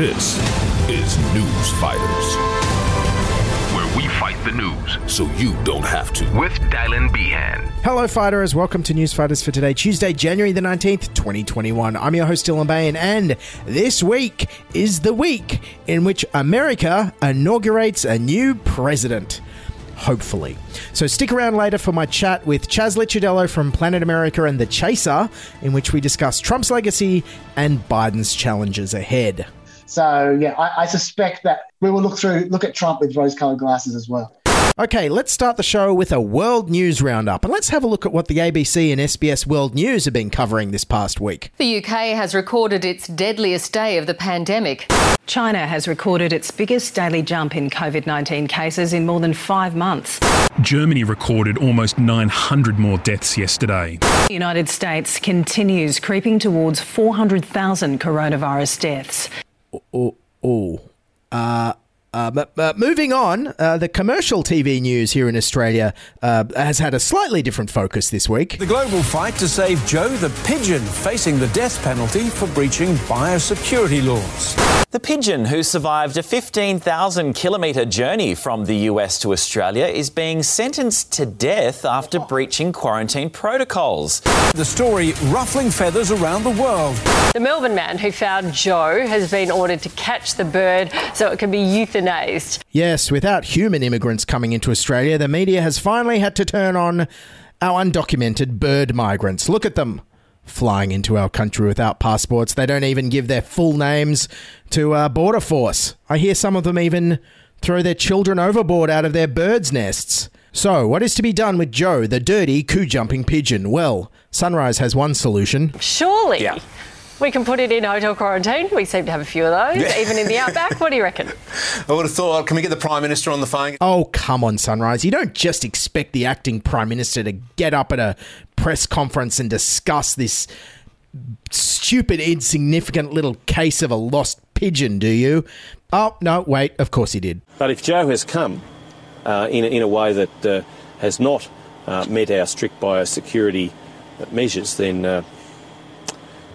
This is News Fighters, where we fight the news so you don't have to. With Dylan Behan. Hello, fighters. Welcome to News Fighters for today, Tuesday, January the 19th, 2021. I'm your host, Dylan Behan, and this week is the week in which America inaugurates a new president. Hopefully. So stick around later for my chat with Chaz Licciardello from Planet America and The Chaser, in which we discuss Trump's legacy and Biden's challenges ahead. So yeah, I, I suspect that we will look through look at Trump with rose-colored glasses as well. Okay, let's start the show with a world news roundup and let's have a look at what the ABC and SBS World News have been covering this past week. The UK has recorded its deadliest day of the pandemic. China has recorded its biggest daily jump in COVID 19 cases in more than five months. Germany recorded almost 900 more deaths yesterday. The United States continues creeping towards 400,000 coronavirus deaths. Oh, oh. Uh, uh, but, but moving on, uh, the commercial TV news here in Australia uh, has had a slightly different focus this week. The global fight to save Joe the pigeon, facing the death penalty for breaching biosecurity laws. The pigeon, who survived a 15,000 kilometre journey from the US to Australia, is being sentenced to death after breaching quarantine protocols. The story ruffling feathers around the world. The Melbourne man who found Joe has been ordered to catch the bird so it can be euthanized. Yes, without human immigrants coming into Australia, the media has finally had to turn on our undocumented bird migrants. Look at them flying into our country without passports. They don't even give their full names to uh, Border Force. I hear some of them even throw their children overboard out of their birds' nests. So, what is to be done with Joe, the dirty, coup jumping pigeon? Well, Sunrise has one solution. Surely. Yeah. We can put it in hotel quarantine. We seem to have a few of those, even in the outback. What do you reckon? I would have thought, can we get the Prime Minister on the phone? Oh, come on, Sunrise. You don't just expect the acting Prime Minister to get up at a press conference and discuss this stupid, insignificant little case of a lost pigeon, do you? Oh, no, wait, of course he did. But if Joe has come uh, in, a, in a way that uh, has not uh, met our strict biosecurity measures, then uh,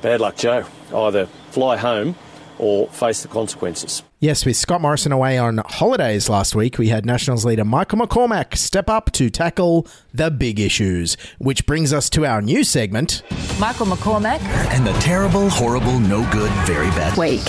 bad luck, Joe. Either fly home or face the consequences. Yes, with Scott Morrison away on holidays last week, we had Nationals leader Michael McCormack step up to tackle the big issues, which brings us to our new segment. Michael McCormack. And the terrible, horrible, no good, very bad week.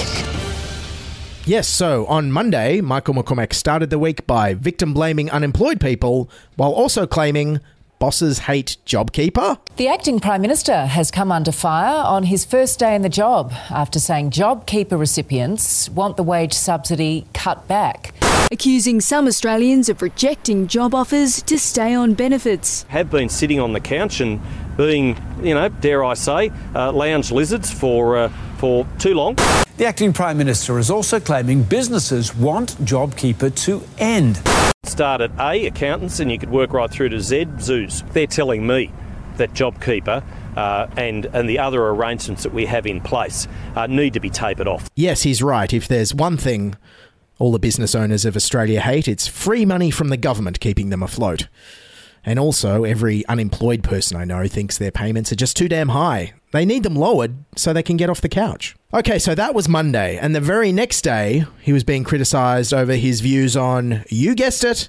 Yes, so on Monday, Michael McCormack started the week by victim blaming unemployed people while also claiming bosses hate JobKeeper. The acting Prime Minister has come under fire on his first day in the job after saying JobKeeper recipients want the wage subsidy cut back. Accusing some Australians of rejecting job offers to stay on benefits. Have been sitting on the couch and being, you know, dare I say, uh, lounge lizards for uh, for too long. The acting Prime Minister is also claiming businesses want JobKeeper to end. Start at A, accountants, and you could work right through to Z, zoos. They're telling me that JobKeeper uh, and, and the other arrangements that we have in place uh, need to be tapered off. Yes, he's right. If there's one thing all the business owners of Australia hate, it's free money from the government keeping them afloat. And also, every unemployed person I know thinks their payments are just too damn high. They need them lowered so they can get off the couch. Okay, so that was Monday, and the very next day, he was being criticised over his views on, you guessed it,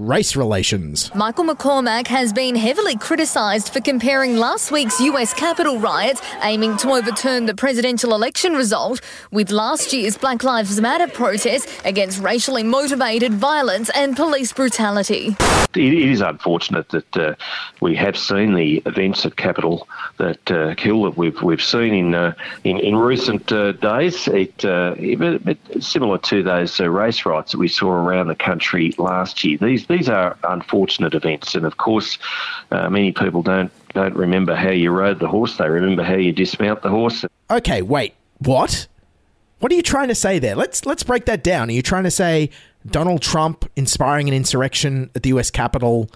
race relations. Michael McCormack has been heavily criticised for comparing last week's US Capitol riots, aiming to overturn the presidential election result, with last year's Black Lives Matter protest against racially motivated violence and police brutality. It is unfortunate that uh, we have seen the events at Capitol that uh, kill that we've we've seen in uh, in, in recent uh, days. It, uh, it, similar to those uh, race riots that we saw around the country last year. These these are unfortunate events, and of course, uh, many people don't don't remember how you rode the horse. They remember how you dismount the horse. Okay, wait, what? What are you trying to say there? Let's let's break that down. Are you trying to say Donald Trump inspiring an insurrection at the US Capitol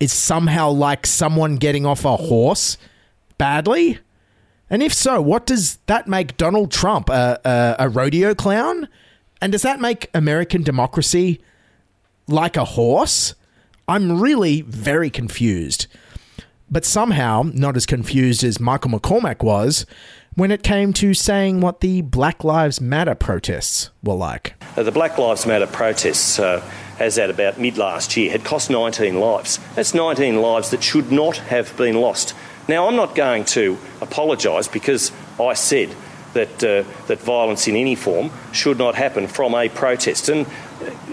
is somehow like someone getting off a horse badly? And if so, what does that make Donald Trump a, a, a rodeo clown? And does that make American democracy like a horse? I'm really very confused. But somehow, not as confused as Michael McCormack was, when it came to saying what the Black Lives Matter protests were like. Uh, the Black Lives Matter protests, uh, as at about mid last year, had cost 19 lives. That's 19 lives that should not have been lost. Now, I'm not going to apologise because I said that, uh, that violence in any form should not happen from a protest. And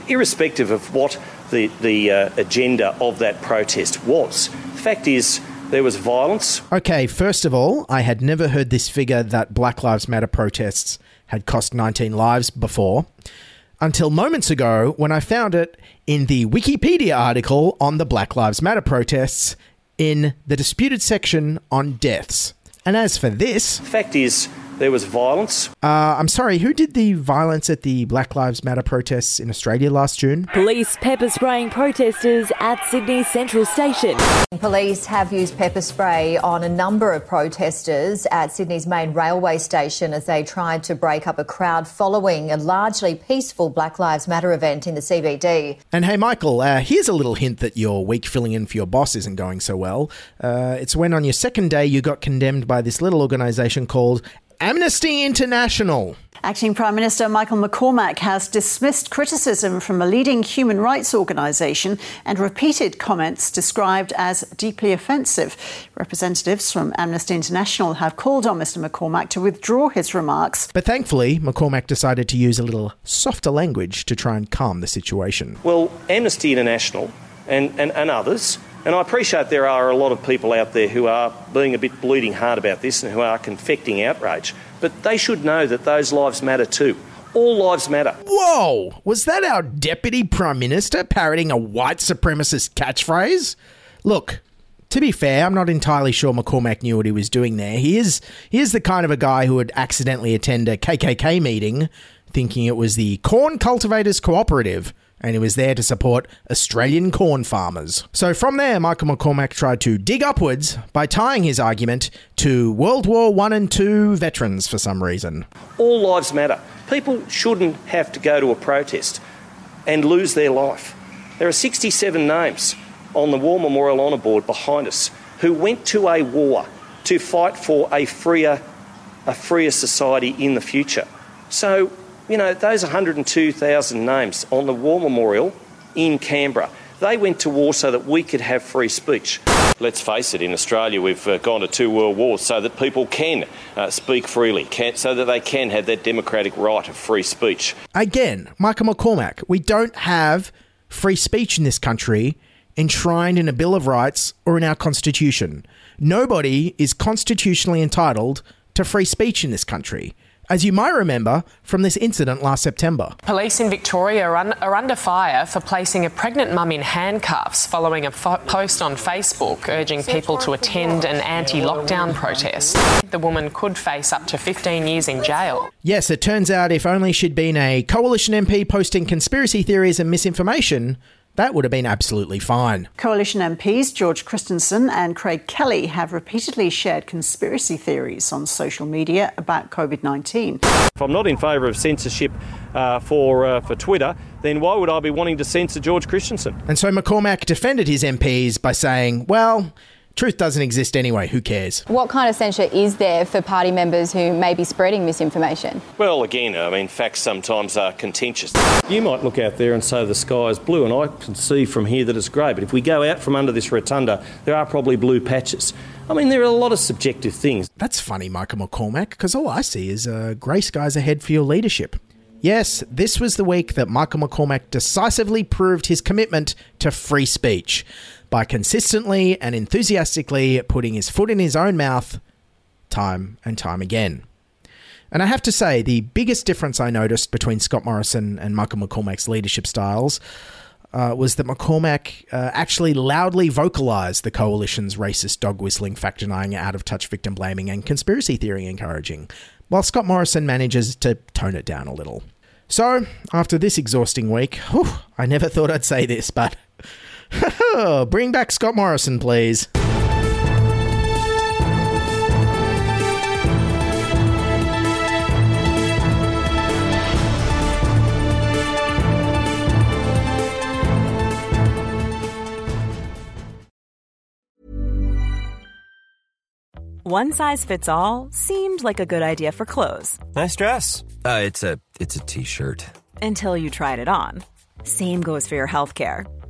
irrespective of what the, the uh, agenda of that protest was, the fact is, there was violence. Okay, first of all, I had never heard this figure that Black Lives Matter protests had cost 19 lives before until moments ago when I found it in the Wikipedia article on the Black Lives Matter protests in the disputed section on deaths. And as for this. the Fact is, there was violence. Uh, I'm sorry, who did the violence at the Black Lives Matter protests in Australia last June? Police pepper spraying protesters at Sydney Central Station. Police have used pepper spray on a number of protesters at Sydney's main railway station as they tried to break up a crowd following a largely peaceful Black Lives Matter event in the CBD. And hey, Michael, uh, here's a little hint that your week filling in for your boss isn't going so well. Uh, it's when on your second day you got condemned by this little organisation called Amnesty International. Acting Prime Minister Michael McCormack has dismissed criticism from a leading human rights organisation and repeated comments described as deeply offensive. Representatives from Amnesty International have called on Mr McCormack to withdraw his remarks. But thankfully, McCormack decided to use a little softer language to try and calm the situation. Well, Amnesty International and, and, and others and I appreciate there are a lot of people out there who are being a bit bleeding hard about this and who are confecting outrage. But they should know that those lives matter too. All lives matter. Whoa! Was that our Deputy Prime Minister parroting a white supremacist catchphrase? Look, to be fair, I'm not entirely sure McCormack knew what he was doing there. He is he is the kind of a guy who would accidentally attend a KKK meeting thinking it was the Corn Cultivators Cooperative and he was there to support Australian corn farmers. So from there, Michael McCormack tried to dig upwards by tying his argument to World War One and Two veterans for some reason. All lives matter. People shouldn't have to go to a protest and lose their life. There are 67 names on the War Memorial Honour Board behind us who went to a war to fight for a freer, a freer society in the future. So you know, those 102,000 names on the War Memorial in Canberra, they went to war so that we could have free speech. Let's face it, in Australia we've uh, gone to two world wars so that people can uh, speak freely, can, so that they can have that democratic right of free speech. Again, Michael McCormack, we don't have free speech in this country enshrined in a Bill of Rights or in our Constitution. Nobody is constitutionally entitled to free speech in this country. As you might remember from this incident last September. Police in Victoria are, un- are under fire for placing a pregnant mum in handcuffs following a fo- post on Facebook urging people to attend an anti lockdown protest. The woman could face up to 15 years in jail. Yes, it turns out if only she'd been a coalition MP posting conspiracy theories and misinformation, that would have been absolutely fine. Coalition MPs George Christensen and Craig Kelly have repeatedly shared conspiracy theories on social media about COVID 19. If I'm not in favour of censorship uh, for, uh, for Twitter, then why would I be wanting to censor George Christensen? And so McCormack defended his MPs by saying, well, truth doesn't exist anyway, who cares? What kind of censure is there for party members who may be spreading misinformation? Well, again, I mean, facts sometimes are contentious. You might look out there and say the sky is blue, and I can see from here that it's grey, but if we go out from under this rotunda, there are probably blue patches. I mean, there are a lot of subjective things. That's funny, Michael McCormack, because all I see is uh, grey skies ahead for your leadership. Yes, this was the week that Michael McCormack decisively proved his commitment to free speech by consistently and enthusiastically putting his foot in his own mouth time and time again. And I have to say, the biggest difference I noticed between Scott Morrison and Michael McCormack's leadership styles uh, was that McCormack uh, actually loudly vocalised the coalition's racist dog whistling, fact denying, out of touch victim blaming, and conspiracy theory encouraging, while Scott Morrison manages to tone it down a little. So, after this exhausting week, whew, I never thought I'd say this, but bring back Scott Morrison, please. One size fits all seemed like a good idea for clothes. Nice dress. Uh, it's a it's a t-shirt. Until you tried it on. Same goes for your healthcare.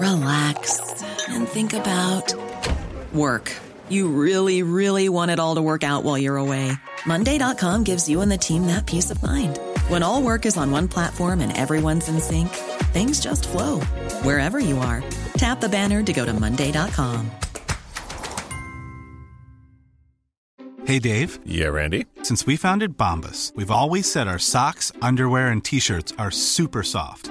relax, and think about work. You really, really want it all to work out while you're away. Monday.com gives you and the team that peace of mind. When all work is on one platform and everyone's in sync, things just flow wherever you are. Tap the banner to go to Monday.com. Hey, Dave. Yeah, Randy. Since we founded Bombas, we've always said our socks, underwear, and t shirts are super soft.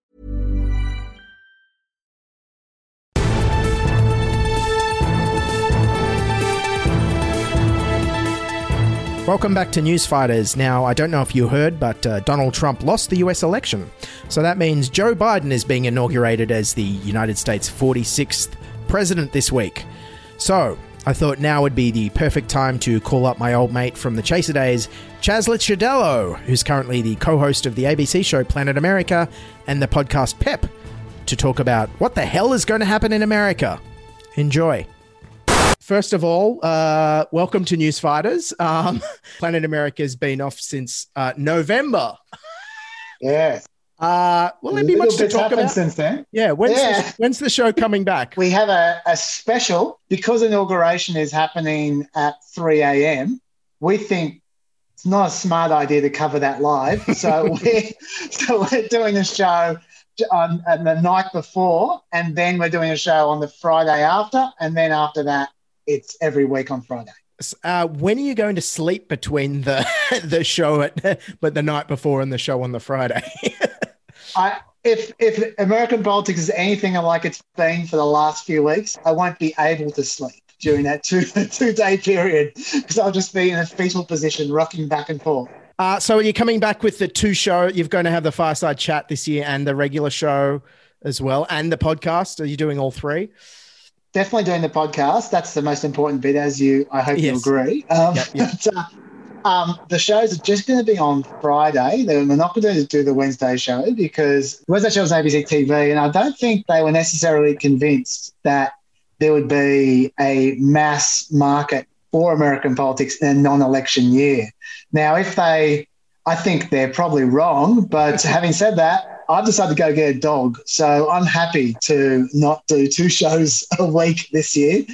Welcome back to Newsfighters. Now, I don't know if you heard, but uh, Donald Trump lost the US election. So that means Joe Biden is being inaugurated as the United States 46th president this week. So, I thought now would be the perfect time to call up my old mate from the Chaser days, Chaz Licciardello, who's currently the co host of the ABC show Planet America and the podcast Pep, to talk about what the hell is going to happen in America. Enjoy. First of all, uh, welcome to Newsfighters. Um, Planet America's been off since uh, November. Yes. Uh, will there be much to talk about? since then. Yeah, when's, Yeah. The, when's the show coming back? We have a, a special because inauguration is happening at 3 a.m. We think it's not a smart idea to cover that live. So we're so we're doing a show on, on the night before, and then we're doing a show on the Friday after, and then after that, it's every week on Friday. Uh, when are you going to sleep between the the show at but the night before and the show on the Friday? I if if American politics is anything like it's been for the last few weeks, I won't be able to sleep during that two two day period because I'll just be in a fetal position, rocking back and forth. Uh, so are you coming back with the two show? You're going to have the fireside chat this year and the regular show as well, and the podcast. Are you doing all three? Definitely doing the podcast. That's the most important bit, as you, I hope you agree. Um, Yep, yep. but, uh, um, the shows are just going to be on Friday. They're not going to do the Wednesday show because Wednesday show is ABC TV, and I don't think they were necessarily convinced that there would be a mass market for American politics in a non-election year. Now, if they, I think they're probably wrong, but having said that, I've decided to go get a dog, so I'm happy to not do two shows a week this year.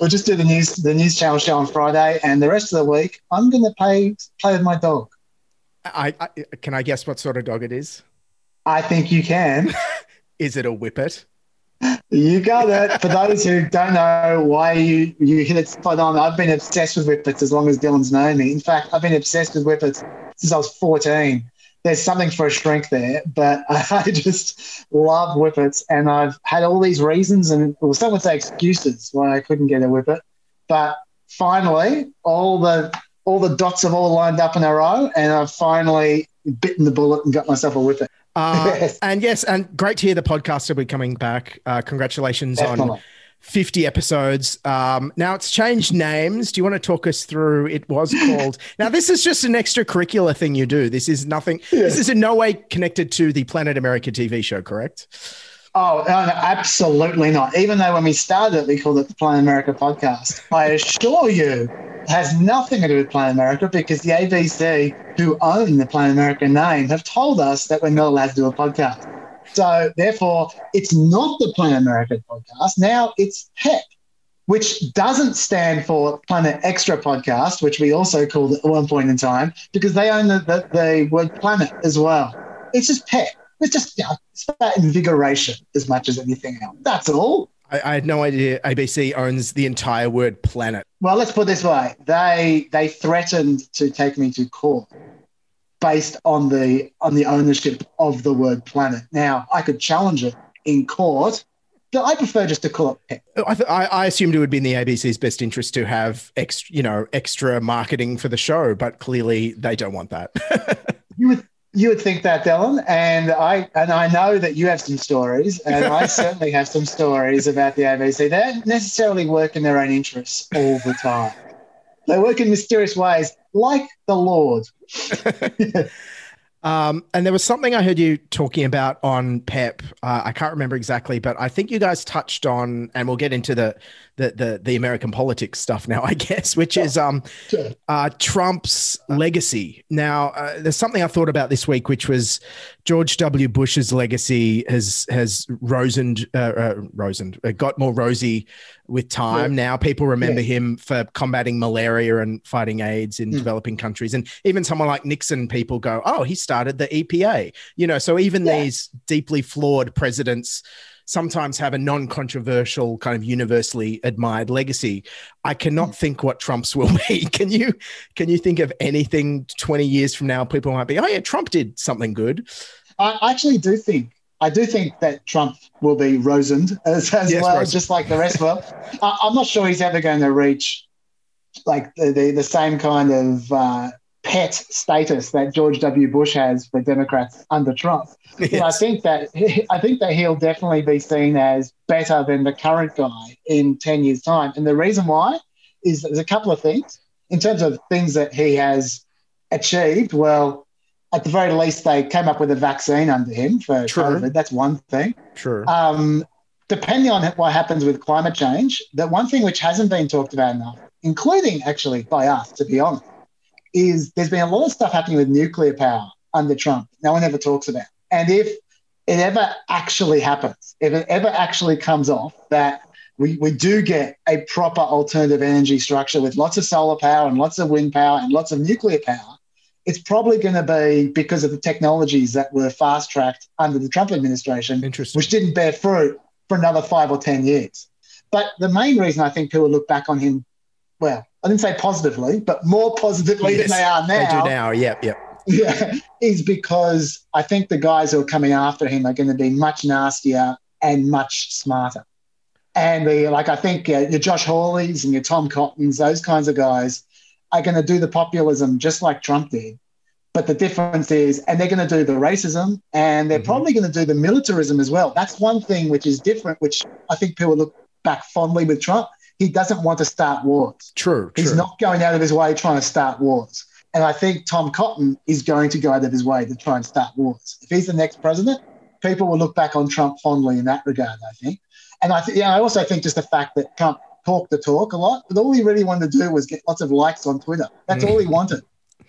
We'll just do the news, the news channel show on Friday, and the rest of the week I'm going to play play with my dog. I, I can I guess what sort of dog it is? I think you can. Is it a whippet? You got it. For those who don't know why you, you hit it spot on, I've been obsessed with whippets as long as Dylan's known me. In fact, I've been obsessed with whippets since I was 14. There's something for a shrink there, but I just love whippets. And I've had all these reasons, and well, some would say excuses why I couldn't get a whippet. But finally, all the all the dots have all lined up in a row, and I've finally bitten the bullet and got myself a whippet. Uh, And yes, and great to hear the podcast will be coming back. Uh, congratulations on Definitely. 50 episodes. Um, now it's changed names. Do you want to talk us through? It was called. now this is just an extracurricular thing you do. This is nothing. This is in no way connected to the Planet America TV show, correct? Oh, no, no, absolutely not. Even though when we started we called it the Planet America podcast. I assure you, it has nothing to do with Planet America because the ABC, who own the Planet America name, have told us that we're not allowed to do a podcast. So, therefore, it's not the Planet America podcast. Now it's PEP, which doesn't stand for Planet Extra Podcast, which we also called at one point in time, because they own the, the, the word planet as well. It's just PEP. It's just you know, it's about invigoration as much as anything else. That's all. I, I had no idea ABC owns the entire word planet. Well, let's put it this way: they they threatened to take me to court based on the on the ownership of the word planet. Now, I could challenge it in court, but I prefer just to call it PEP. I, th- I, I assumed it would be in the ABC's best interest to have extra, you know, extra marketing for the show, but clearly they don't want that. You would you would think that, Dylan, and I and I know that you have some stories, and I certainly have some stories about the ABC. They don't necessarily work in their own interests all the time. They work in mysterious ways, like the Lord. Um, and there was something I heard you talking about on PEP. Uh, I can't remember exactly, but I think you guys touched on, and we'll get into the the the, the American politics stuff now, I guess, which is um, uh, Trump's legacy. Now, uh, there's something I thought about this week, which was George W. Bush's legacy has has rosened, uh, uh, rosened, uh, got more rosy with time. Yeah. Now people remember Yeah. him for combating malaria and fighting AIDS in Mm. developing countries, and even someone like Nixon, people go, "Oh, he started the EPA." You know, so even these deeply flawed presidents sometimes have a non-controversial kind of universally admired legacy i cannot think what trump's will be can you can you think of anything 20 years from now people might be oh yeah trump did something good I actually do think I do think that Trump will be rosened as, as Yes, well, rosened. just like the rest of them. I, I'm not sure he's ever going to reach like the, the, the same kind of uh, pet status that George W. Bush has for Democrats under Trump. But I think that I think that he'll definitely be seen as better than the current guy in 10 years' time. And the reason why is there's a couple of things in terms of things that he has achieved. Well, at the very least, they came up with a vaccine under him for COVID. That's one thing. Sure. Um, depending on what happens with climate change, that one thing which hasn't been talked about enough, including actually by us, to be honest, is there's been a lot of stuff happening with nuclear power under Trump. No one ever talks about. And if it ever actually happens, if it ever actually comes off that we, we do get a proper alternative energy structure with lots of solar power and lots of wind power and lots of nuclear power, it's probably going to be because of the technologies that were fast tracked under the Trump administration, which didn't bear fruit for another five or 10 years. But the main reason I think people look back on him, well, I didn't say positively, but more positively Yes, than they are now. they do now yep yep Yeah, is because I think the guys who are coming after him are going to be much nastier and much smarter. And the like, I think uh, your Josh Hawleys and your Tom Cottons, those kinds of guys, are going to do the populism just like Trump did, But the difference is, and they're going to do the racism and they're probably going to do the militarism as well. That's one thing which is different, which I think people look back fondly with Trump. He doesn't want to start wars. True. He's true. not going out of his way trying to start wars. And I think Tom Cotton is going to go out of his way to try and start wars. If he's the next president, people will look back on Trump fondly in that regard, I think. And I, th- yeah, I also think just the fact that Trump talked the talk a lot, but all he really wanted to do was get lots of likes on Twitter. That's mm. all he wanted.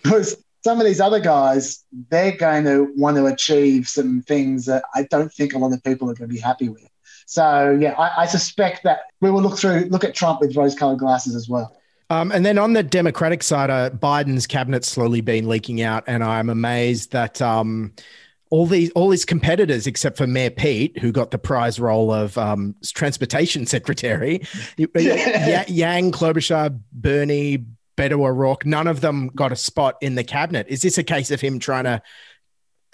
Because some of these other guys, they're going to want to achieve some things that I don't think a lot of people are going to be happy with. So yeah, I, I suspect that we will look through, look at Trump with rose-colored glasses as well. Um, and then on the Democratic side, uh, Biden's cabinet's slowly been leaking out, and I'm amazed that um, all these all his competitors, except for Mayor Pete, who got the prize role of um, transportation secretary, y- Yang Klobuchar, Bernie, Beto O'Rourke, none of them got a spot in the cabinet. Is this a case of him trying to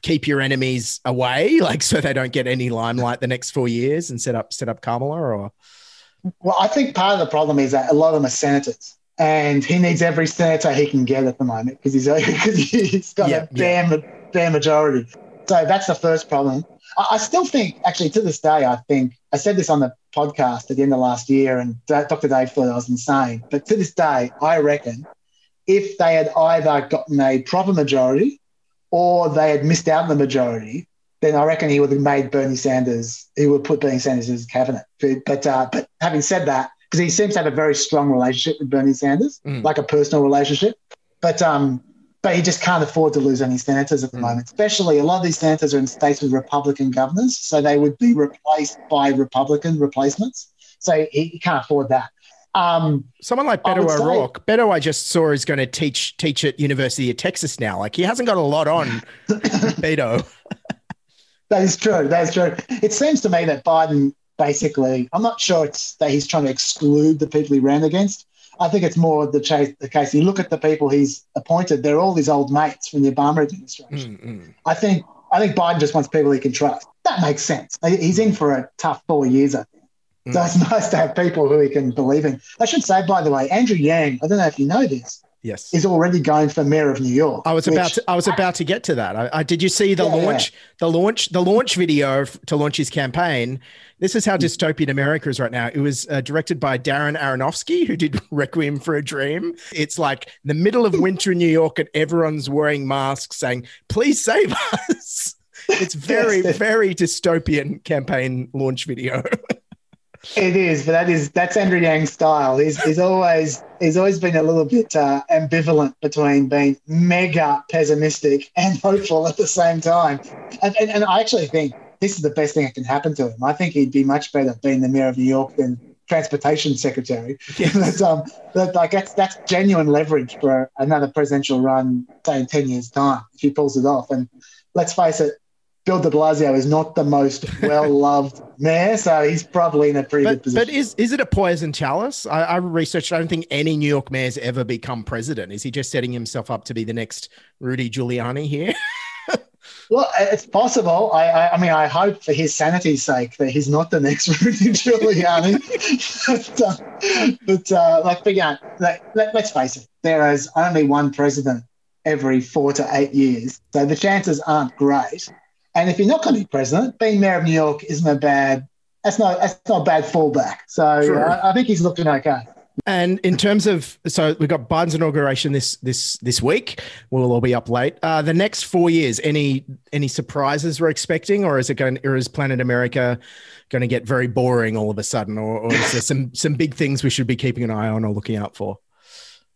keep your enemies away, like so they don't get any limelight the next four years, and set up set up Kamala, or? Well, I think part of the problem is that a lot of them are senators, and he needs every senator he can get at the moment because he's because he's got Yeah, a bare, bare majority. So that's the first problem. I, I still think, actually, to this day, I think I said this on the podcast at the end of last year, and Dr. Dave thought I was insane. But to this day, I reckon if they had either gotten a proper majority or they had missed out on the majority, then I reckon he would have made Bernie Sanders. He would put Bernie Sanders in his cabinet. But uh, but having said that, because he seems to have a very strong relationship with Bernie Sanders, Mm. like a personal relationship. But um, but he just can't afford to lose any senators at the moment. Especially a lot of these senators are in states with Republican governors, so they would be replaced by Republican replacements. So he, he can't afford that. Um, Someone like I Beto would say- Beto, I just saw is going to teach teach at University of Texas now. Like he hasn't got a lot on Beto. That is true. That is true. It seems to me that Biden basically, I'm not sure it's that he's trying to exclude the people he ran against. I think it's more the, chase, the case. You look at the people he's appointed; they're all his old mates from the Obama administration. I think I think Biden just wants people he can trust. That makes sense. He's in for a tough four years. I think. So it's nice to have people who he can believe in. I should say, by the way, Andrew Yang. I don't know if you know this. Yes. Is already going for mayor of New York. I was about to, I was about to get to that. I, I did you see the Yeah, yeah. launch the launch the launch video to launch his campaign? This is how Hmm. dystopian America is right now. It was uh, directed by Darren Aronofsky, who did Requiem for a Dream. It's like the middle of winter in New York, and everyone's wearing masks, saying, "Please save us." It's very Yes. very dystopian campaign launch video. It is, but that is that's Andrew Yang's style. He's, he's always he's always been a little bit uh, ambivalent between being mega pessimistic and hopeful at the same time. And, and, and I actually think this is the best thing that can happen to him. I think he'd be much better being the mayor of New York than transportation secretary. but, um, but like that's that's genuine leverage for another presidential run, say in ten years' time, if he pulls it off. And let's face it, Bill De Blasio is not the most well loved mayor, so he's probably in a pretty good But, position. but is is it a poison chalice? I, I researched. I don't think any New York mayor's ever become president. Is he just setting himself up to be the next Rudy Giuliani here? Well, it's possible. I, I, I mean, I hope for his sanity's sake that he's not the next Rudy Giuliani. but, uh, but uh, like, but yeah, like, let, let's face it. There is only one president every four to eight years, so the chances aren't great. And if you're not going to be president, being mayor of New York isn't a bad. That's not that's not a bad fallback. So True. uh, I think he's looking okay. And in terms of, so we've got Biden's inauguration this this this week. We'll all be up late. Uh, the next four years, any any surprises we're expecting, or is it going, or is Planet America going to get very boring all of a sudden, or, or is there some some big things we should be keeping an eye on or looking out for?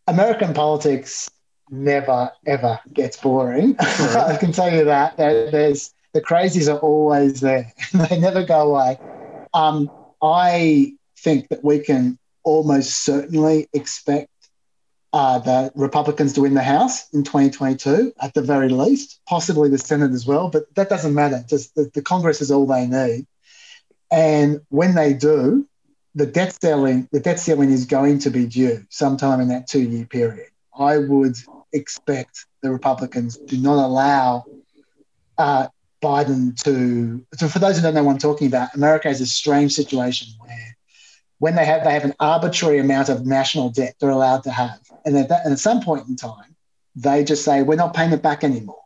American politics never ever gets boring. I can tell you that. There- There's the crazies are always there. they never go away. Um, I think that we can almost certainly expect uh, the Republicans to win the House in 2022 at the very least, possibly the Senate as well. But that doesn't matter. Just the, the Congress is all they need. And when they do, the debt ceiling, the debt ceiling is going to be due sometime in that two-year period. I would expect the Republicans to not allow uh, Biden to, so. For those who don't know what I'm talking about, America has a strange situation where when they have they have an arbitrary amount of national debt they're allowed to have, and at, that, and at some point in time, they just say, we're not paying it back anymore.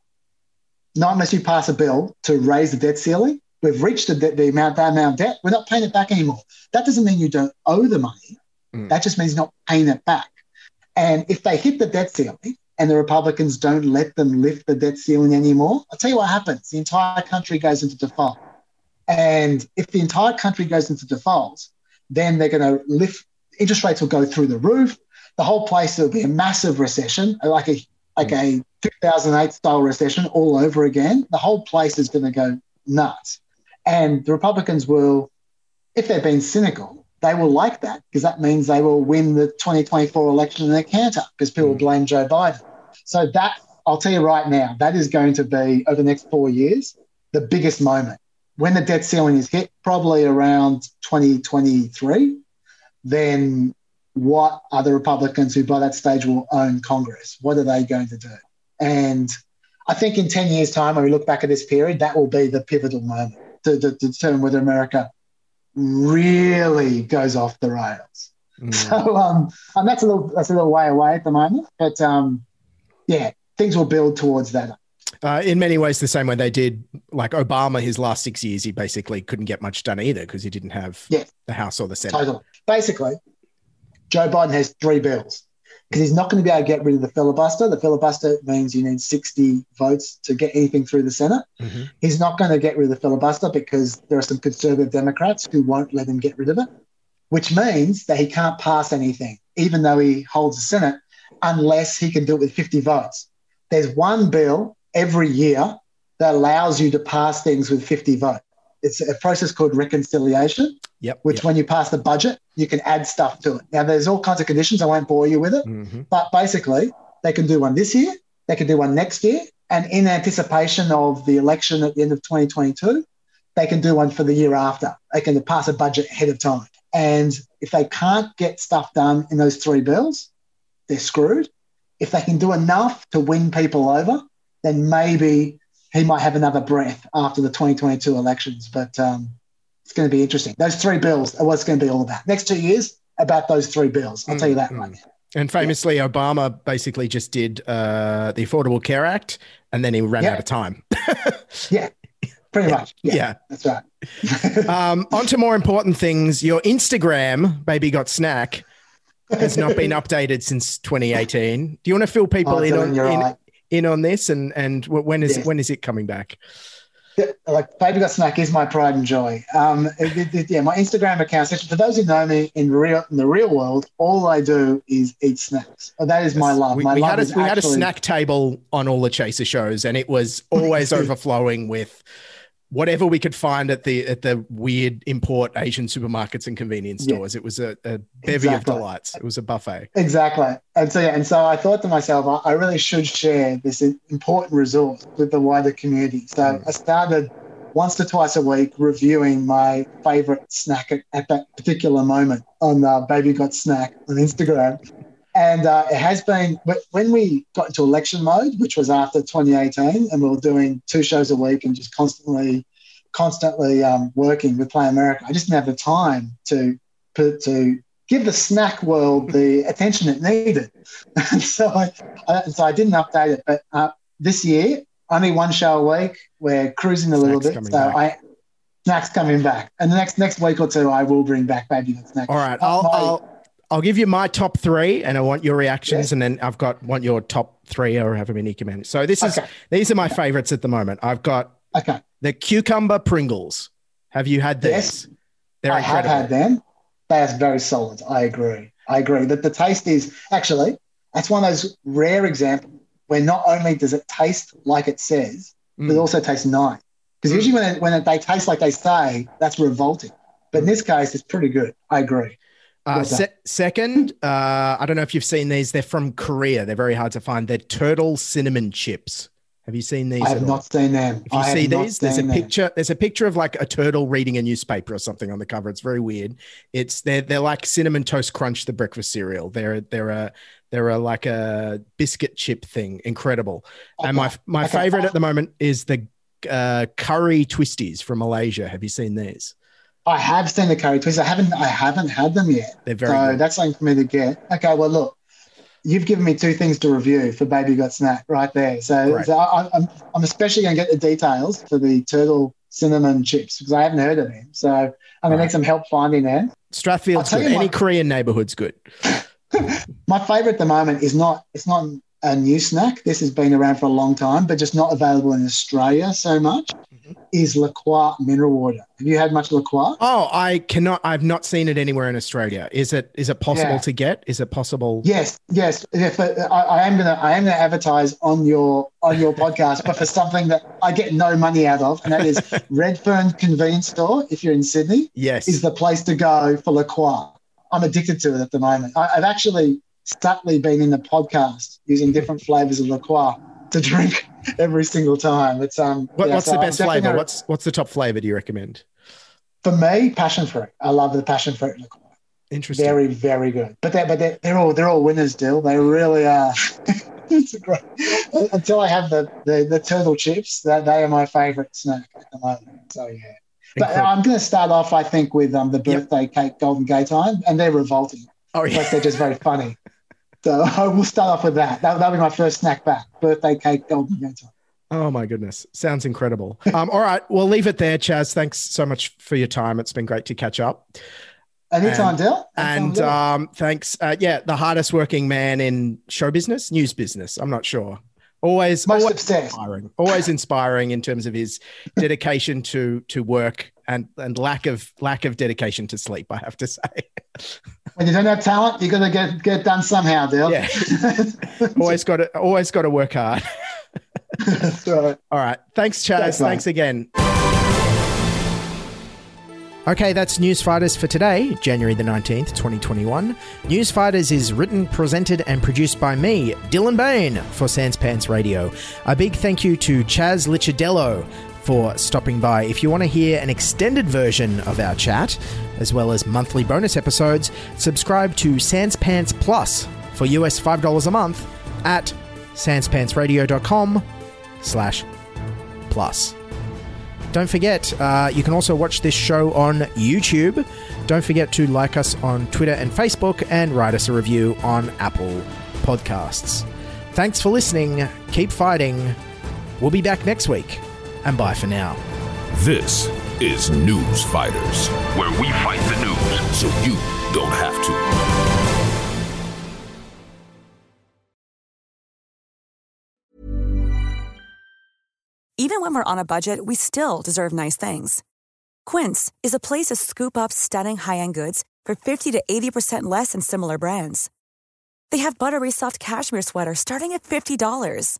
Not unless you pass a bill to raise the debt ceiling. We've reached the, the amount, that amount of debt. We're not paying it back anymore. That doesn't mean you don't owe the money. Mm. That just means not paying it back. And if they hit the debt ceiling and the Republicans don't let them lift the debt ceiling anymore, I'll tell you what happens. The entire country goes into default. And if the entire country goes into default, then they're going to lift interest rates will go through the roof. The whole place will be a massive recession, like a like a 2008 style recession all over again. The whole place is going to go nuts. And the Republicans will, if they're being cynical, they will like that because that means they will win the 2024 election in a canter because people mm. blame Joe Biden. So that I'll tell you right now, that is going to be over the next four years the biggest moment when the debt ceiling is hit, probably around 2023. Then what are the Republicans who by that stage will own Congress? What are they going to do? And I think in 10 years' time, when we look back at this period, that will be the pivotal moment to, to, to determine whether America really goes off the rails. So um, and that's a little that's a little way away at the moment, but um, yeah, things will build towards that. Uh, in many ways, the same way they did, like Obama, his last six years, he basically couldn't get much done either because he didn't have Yeah. the House or the Senate. Totally. Basically, Joe Biden has three bills because he's not going to be able to get rid of the filibuster. The filibuster means you need 60 votes to get anything through the Senate. He's not going to get rid of the filibuster because there are some conservative Democrats who won't let him get rid of it, which means that he can't pass anything, even though he holds the Senate, unless he can do it with 50 votes. There's one bill every year that allows you to pass things with 50 votes. It's a process called reconciliation, Yep. which when you pass the budget, you can add stuff to it. Now, there's all kinds of conditions. I won't bore you with it. Mm-hmm. But basically, they can do one this year, they can do one next year, and in anticipation of the election at the end of 2022, they can do one for the year after. They can pass a budget ahead of time. And if they can't get stuff done in those three bills, they're screwed. If they can do enough to win people over, then maybe he might have another breath after the 2022 elections. But um, it's going to be interesting. Those three bills are what's going to be all about. Next two years, about those three bills. I'll tell you that right now. And famously, Obama basically just did uh, the Affordable Care Act, and then he ran Yeah. out of time. Yeah, pretty much. Yeah, Yeah. that's right. um, on to more important things. Your Instagram, baby got snack, has not been updated since 2018. Do you want to fill people Oh, in on in, right. in on this, and and when is Yes. when is it coming back? like Baby Got Snack is my pride and joy. Um, it- it- yeah, my Instagram account. For those who know me in real in the real world, all I do is eat snacks. That is my love. We, my we love had a, we had a snack table on all the Chaser shows, and it was always overflowing with whatever we could find at the at the weird import Asian supermarkets and convenience Yeah. stores. It was a, a bevy of delights. It was a buffet. Exactly. And so, yeah, and so I thought to myself, I, I really should share this important resource with the wider community. So I started once to twice a week reviewing my favorite snack at, at that particular moment on uh, Baby Got Snack on Instagram. And uh, it has been when we got into election mode, which was after 2018, and we were doing two shows a week and just constantly, constantly um, working with Planet America. I just didn't have the time to put to give the snack world the attention it needed. And so I, I, so I didn't update it. But uh, this year, only one show a week. We're cruising a little Snack's bit. coming So back. I snacks coming back, and the next next week or two, I will bring back baby Got snack. All right, I'll, I'll I'll give you my top three, and I want your reactions, and then I've got want your top three or however many you can manage. So this is Okay. these are my favorites at the moment. I've got okay. the cucumber Pringles. Have you had these? Yes. They're I have had them. They are very solid. I agree. I agree that the taste is actually that's one of those rare examples where not only does it taste like it says, but it Mm. also tastes nice. Because usually when it, when it, they taste like they say, that's revolting. But in this case, it's pretty good. I agree. Uh, se- second, uh, I don't know if you've seen these. They're from Korea. They're very hard to find. They're turtle cinnamon chips. Have you seen these? I have not seen them. If you I see these, there's a them. picture. There's a picture of like a turtle reading a newspaper or something on the cover. It's very weird. It's they're they're like cinnamon toast crunch, the breakfast cereal. They're they're a they're a like a biscuit chip thing. Incredible. And my my Okay. favorite at the moment is the uh, curry twisties from Malaysia. Have you seen these? I have seen the curry twists. I haven't. I haven't had them yet. They're very so good. that's something for me to get. Okay. Well, look, you've given me two things to review for Baby Got Snack right there. So, Right. so I, I'm, I'm especially going to get the details for the turtle cinnamon chips because I haven't heard of them. So I'm going to need some help finding them. Strathfield's good. you Any Korean neighborhood's good. My favorite at the moment is not it's not a new snack. This has been around for a long time, but just not available in Australia so much. Is La Croix mineral water? Have you had much La Croix? Oh, I cannot. I've not seen it anywhere in Australia. Is it? Is it possible Yeah. to get? Is it possible? Yes, yes. If uh, I, I am gonna, I am gonna advertise on your on your podcast, but for something that I get no money out of, and that is Redfern Convenience Store. If you're in Sydney, Yes. is the place to go for La Croix. I'm addicted to it at the moment. I, I've actually subtly been in the podcast using different flavors of La Croix to drink every single time. It's um. What, yeah, what's so the best flavor? What's what's the top flavor? Do you recommend? for me? Passion fruit. I love the passion fruit La Croix. Interesting. Very, very good. But they but they're, they're all they're all winners, Dill. They really are. it's great. Until I have the, the the turtle chips, that they are my favourite snack at the moment. So yeah. But Incredible. I'm going to start off, I think, with um, the birthday cake Golden Gaytime, and they're revolting. Oh yeah. Like they're just very funny. So I will start off with that. that. That'll be my first snack back. Birthday cake Golden Oh my goodness, sounds incredible. Um, all right, we'll leave it there, Chaz. Thanks so much for your time. It's been great to catch up. Anytime, And-. Anytime, And um, thanks. Uh, yeah, the hardest working man in show business, news business. I'm not sure. Always, Most always obsessed. inspiring. Always inspiring in terms of his dedication to to work and and lack of lack of dedication to sleep. I have to say. when you don't have talent, you're gonna get get done somehow, Dill. Yeah. always got to always got to work hard. That's right. All right. Thanks, Chaz. Thanks, mate. Thanks again. Okay, that's Newsfighters for today, January the 19th, 2021. Newsfighters is written, presented, and produced by me, Dylan Behan, for Sans Pants Radio. A big thank you to Chaz Licciardello for stopping by. If you want to hear an extended version of our chat, as well as monthly bonus episodes, subscribe to Sans Pants Plus for US $5 a month at sanspantsradio.com slash plus. Don't forget, uh, you can also watch this show on YouTube. Don't forget to like us on Twitter and Facebook and write us a review on Apple Podcasts. Thanks for listening. Keep fighting. We'll be back next week. And bye for now. This is News Fighters, where we fight the news so you don't have to. Even when we're on a budget, we still deserve nice things. Quince is a place to scoop up stunning high-end goods for 50 to 80% less than similar brands. They have buttery soft cashmere sweaters starting at $50,